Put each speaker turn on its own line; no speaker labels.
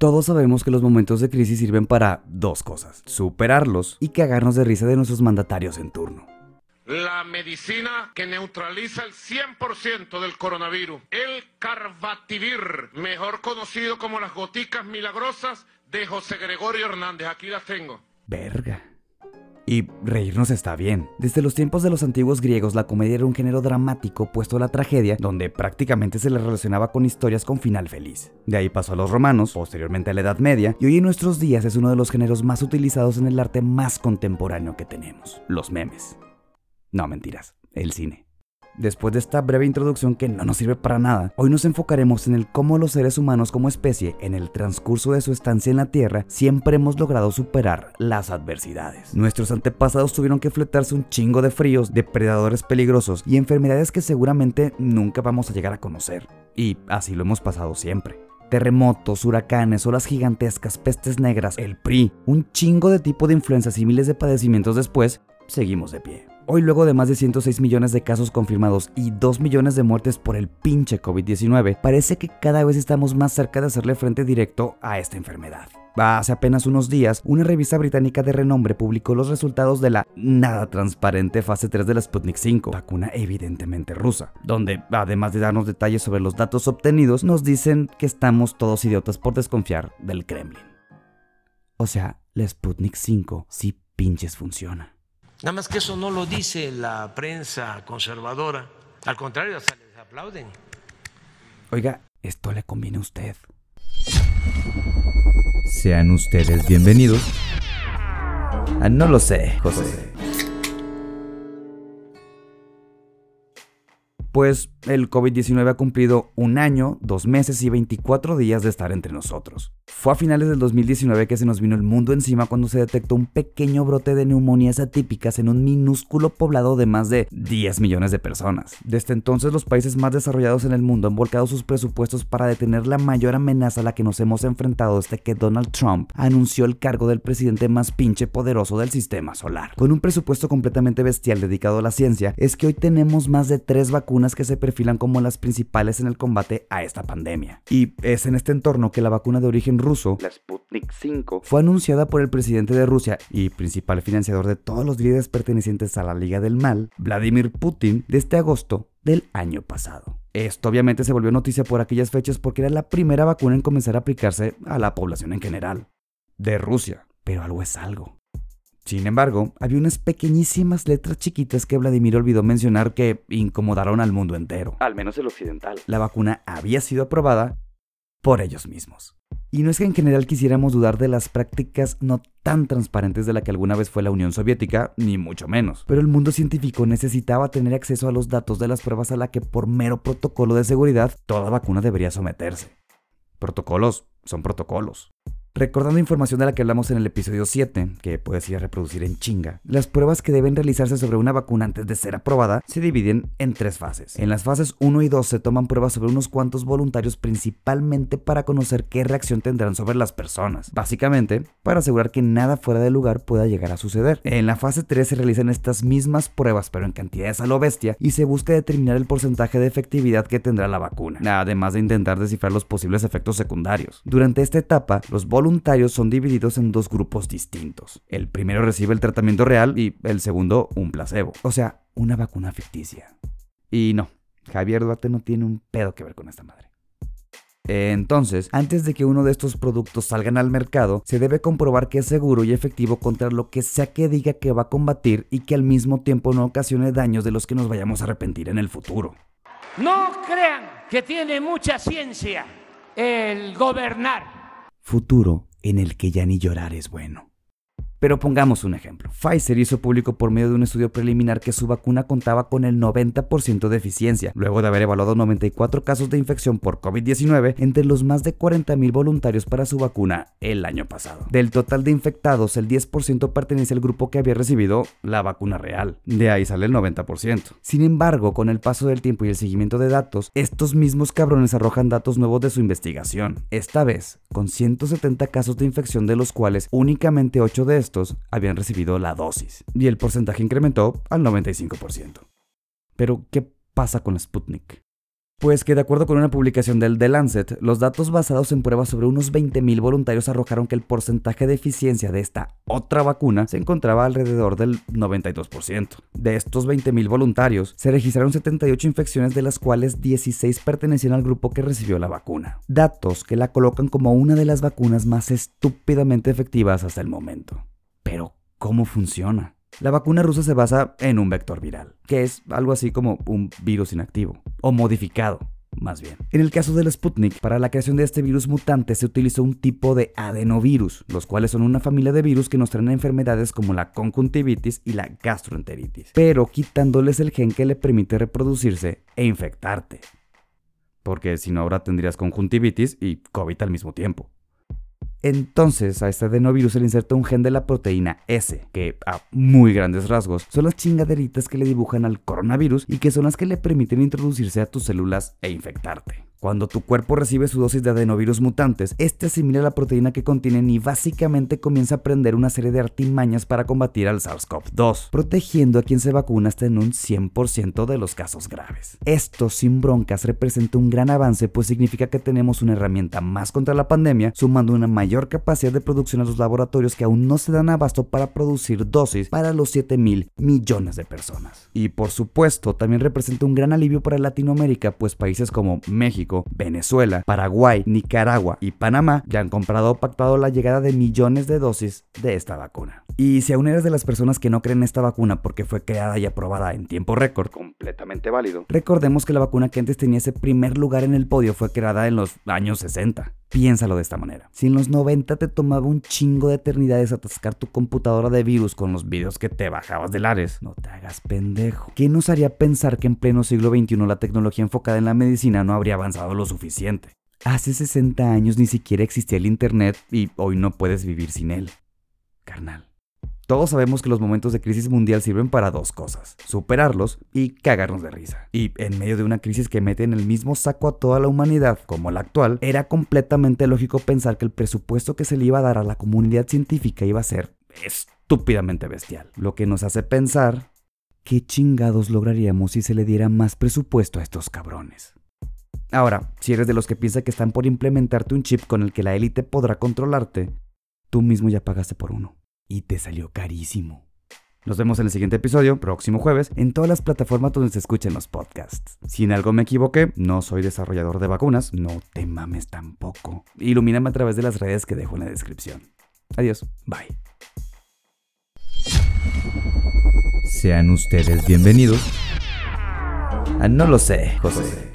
Todos sabemos que los momentos de crisis sirven para dos cosas, superarlos y cagarnos de risa de nuestros mandatarios en turno.
La medicina que neutraliza el 100% del coronavirus, el Carbativir, mejor conocido como las goticas milagrosas de José Gregorio Hernández. Aquí las tengo.
Verga. Y reírnos está bien. Desde los tiempos de los antiguos griegos, la comedia era un género dramático puesto a la tragedia, donde prácticamente se le relacionaba con historias con final feliz. De ahí pasó a los romanos, posteriormente a la Edad Media, y hoy en nuestros días es uno de los géneros más utilizados en el arte más contemporáneo que tenemos, los memes. No, mentiras, el cine. Después de esta breve introducción que no nos sirve para nada, hoy nos enfocaremos en el cómo los seres humanos como especie, en el transcurso de su estancia en la Tierra, siempre hemos logrado superar las adversidades. Nuestros antepasados tuvieron que fletarse un chingo de fríos, depredadores peligrosos y enfermedades que seguramente nunca vamos a llegar a conocer. Y así lo hemos pasado siempre terremotos, huracanes, olas gigantescas, pestes negras, el PRI, un chingo de tipo de influencias y miles de padecimientos después, seguimos de pie. Hoy luego de más de 106 millones de casos confirmados y 2 millones de muertes por el pinche COVID-19, parece que cada vez estamos más cerca de hacerle frente directo a esta enfermedad. Hace apenas unos días, una revista británica de renombre publicó los resultados de la nada transparente fase 3 de la Sputnik 5, vacuna evidentemente rusa, donde, además de darnos detalles sobre los datos obtenidos, nos dicen que estamos todos idiotas por desconfiar del Kremlin. O sea, la Sputnik 5 sí pinches funciona.
Nada más que eso no lo dice la prensa conservadora. Al contrario, hasta les aplauden.
Oiga, esto le conviene a usted. Sean ustedes bienvenidos. Ah, no lo sé, José. Pues el COVID-19 ha cumplido un año, dos meses y 24 días de estar entre nosotros. Fue a finales del 2019 que se nos vino el mundo encima cuando se detectó un pequeño brote de neumonías atípicas en un minúsculo poblado de más de 10 millones de personas. Desde entonces los países más desarrollados en el mundo han volcado sus presupuestos para detener la mayor amenaza a la que nos hemos enfrentado desde que Donald Trump anunció el cargo del presidente más pinche poderoso del sistema solar. Con un presupuesto completamente bestial dedicado a la ciencia, es que hoy tenemos más de tres vacunas que se perfilan como las principales en el combate a esta pandemia. Y es en este entorno que la vacuna de origen ruso, la Sputnik 5, fue anunciada por el presidente de Rusia y principal financiador de todos los líderes pertenecientes a la Liga del Mal, Vladimir Putin, desde agosto del año pasado. Esto obviamente se volvió noticia por aquellas fechas porque era la primera vacuna en comenzar a aplicarse a la población en general. De Rusia, pero algo es algo. Sin embargo, había unas pequeñísimas letras chiquitas que Vladimir olvidó mencionar que incomodaron al mundo entero.
Al menos el occidental.
La vacuna había sido aprobada por ellos mismos. Y no es que en general quisiéramos dudar de las prácticas no tan transparentes de la que alguna vez fue la Unión Soviética, ni mucho menos. Pero el mundo científico necesitaba tener acceso a los datos de las pruebas a la que por mero protocolo de seguridad toda vacuna debería someterse. Protocolos son protocolos. Recordando información de la que hablamos en el episodio 7, que puedes ir a reproducir en chinga, las pruebas que deben realizarse sobre una vacuna antes de ser aprobada se dividen en tres fases. En las fases 1 y 2 se toman pruebas sobre unos cuantos voluntarios principalmente para conocer qué reacción tendrán sobre las personas, básicamente para asegurar que nada fuera de lugar pueda llegar a suceder. En la fase 3 se realizan estas mismas pruebas pero en cantidades a lo bestia y se busca determinar el porcentaje de efectividad que tendrá la vacuna, además de intentar descifrar los posibles efectos secundarios. Durante esta etapa, los voluntarios son divididos en dos grupos distintos. El primero recibe el tratamiento real y el segundo un placebo, o sea, una vacuna ficticia. Y no, Javier Duarte no tiene un pedo que ver con esta madre. Entonces, antes de que uno de estos productos salgan al mercado, se debe comprobar que es seguro y efectivo contra lo que sea que diga que va a combatir y que al mismo tiempo no ocasione daños de los que nos vayamos a arrepentir en el futuro.
No crean que tiene mucha ciencia el gobernar
futuro en el que ya ni llorar es bueno. Pero pongamos un ejemplo. Pfizer hizo público por medio de un estudio preliminar que su vacuna contaba con el 90% de eficiencia, luego de haber evaluado 94 casos de infección por COVID-19 entre los más de 40.000 voluntarios para su vacuna el año pasado. Del total de infectados, el 10% pertenece al grupo que había recibido la vacuna real. De ahí sale el 90%. Sin embargo, con el paso del tiempo y el seguimiento de datos, estos mismos cabrones arrojan datos nuevos de su investigación. Esta vez, con 170 casos de infección de los cuales únicamente 8 de estos habían recibido la dosis y el porcentaje incrementó al 95%. Pero, ¿qué pasa con Sputnik? Pues que de acuerdo con una publicación del The Lancet, los datos basados en pruebas sobre unos 20.000 voluntarios arrojaron que el porcentaje de eficiencia de esta otra vacuna se encontraba alrededor del 92%. De estos 20.000 voluntarios, se registraron 78 infecciones de las cuales 16 pertenecían al grupo que recibió la vacuna. Datos que la colocan como una de las vacunas más estúpidamente efectivas hasta el momento. Pero, ¿cómo funciona? La vacuna rusa se basa en un vector viral, que es algo así como un virus inactivo, o modificado, más bien. En el caso del Sputnik, para la creación de este virus mutante se utilizó un tipo de adenovirus, los cuales son una familia de virus que nos traen enfermedades como la conjuntivitis y la gastroenteritis, pero quitándoles el gen que le permite reproducirse e infectarte. Porque si no ahora tendrías conjuntivitis y COVID al mismo tiempo. Entonces a este adenovirus se le inserta un gen de la proteína S, que a muy grandes rasgos son las chingaderitas que le dibujan al coronavirus y que son las que le permiten introducirse a tus células e infectarte. Cuando tu cuerpo recibe su dosis de adenovirus mutantes, este asimila la proteína que contienen y básicamente comienza a aprender una serie de artimañas para combatir al SARS-CoV-2, protegiendo a quien se vacuna hasta en un 100% de los casos graves. Esto sin broncas representa un gran avance pues significa que tenemos una herramienta más contra la pandemia, sumando una mayor capacidad de producción a los laboratorios que aún no se dan abasto para producir dosis para los 7 mil millones de personas. Y por supuesto, también representa un gran alivio para Latinoamérica, pues países como México, Venezuela, Paraguay, Nicaragua y Panamá ya han comprado o pactado la llegada de millones de dosis de esta vacuna. Y si aún eres de las personas que no creen esta vacuna porque fue creada y aprobada en tiempo récord, completamente válido, recordemos que la vacuna que antes tenía ese primer lugar en el podio fue creada en los años 60. Piénsalo de esta manera. Si en los 90 te tomaba un chingo de eternidades atascar tu computadora de virus con los videos que te bajabas de Lares, no te hagas pendejo. ¿Qué nos haría pensar que en pleno siglo XXI la tecnología enfocada en la medicina no habría avanzado lo suficiente? Hace 60 años ni siquiera existía el Internet y hoy no puedes vivir sin él. Carnal. Todos sabemos que los momentos de crisis mundial sirven para dos cosas, superarlos y cagarnos de risa. Y en medio de una crisis que mete en el mismo saco a toda la humanidad, como la actual, era completamente lógico pensar que el presupuesto que se le iba a dar a la comunidad científica iba a ser estúpidamente bestial. Lo que nos hace pensar, ¿qué chingados lograríamos si se le diera más presupuesto a estos cabrones? Ahora, si eres de los que piensa que están por implementarte un chip con el que la élite podrá controlarte, tú mismo ya pagaste por uno y te salió carísimo. Nos vemos en el siguiente episodio, próximo jueves, en todas las plataformas donde se escuchen los podcasts. Si en algo me equivoqué, no soy desarrollador de vacunas, no te mames tampoco. Ilumíname a través de las redes que dejo en la descripción. Adiós, bye. Sean ustedes bienvenidos. Ah, no lo sé, José.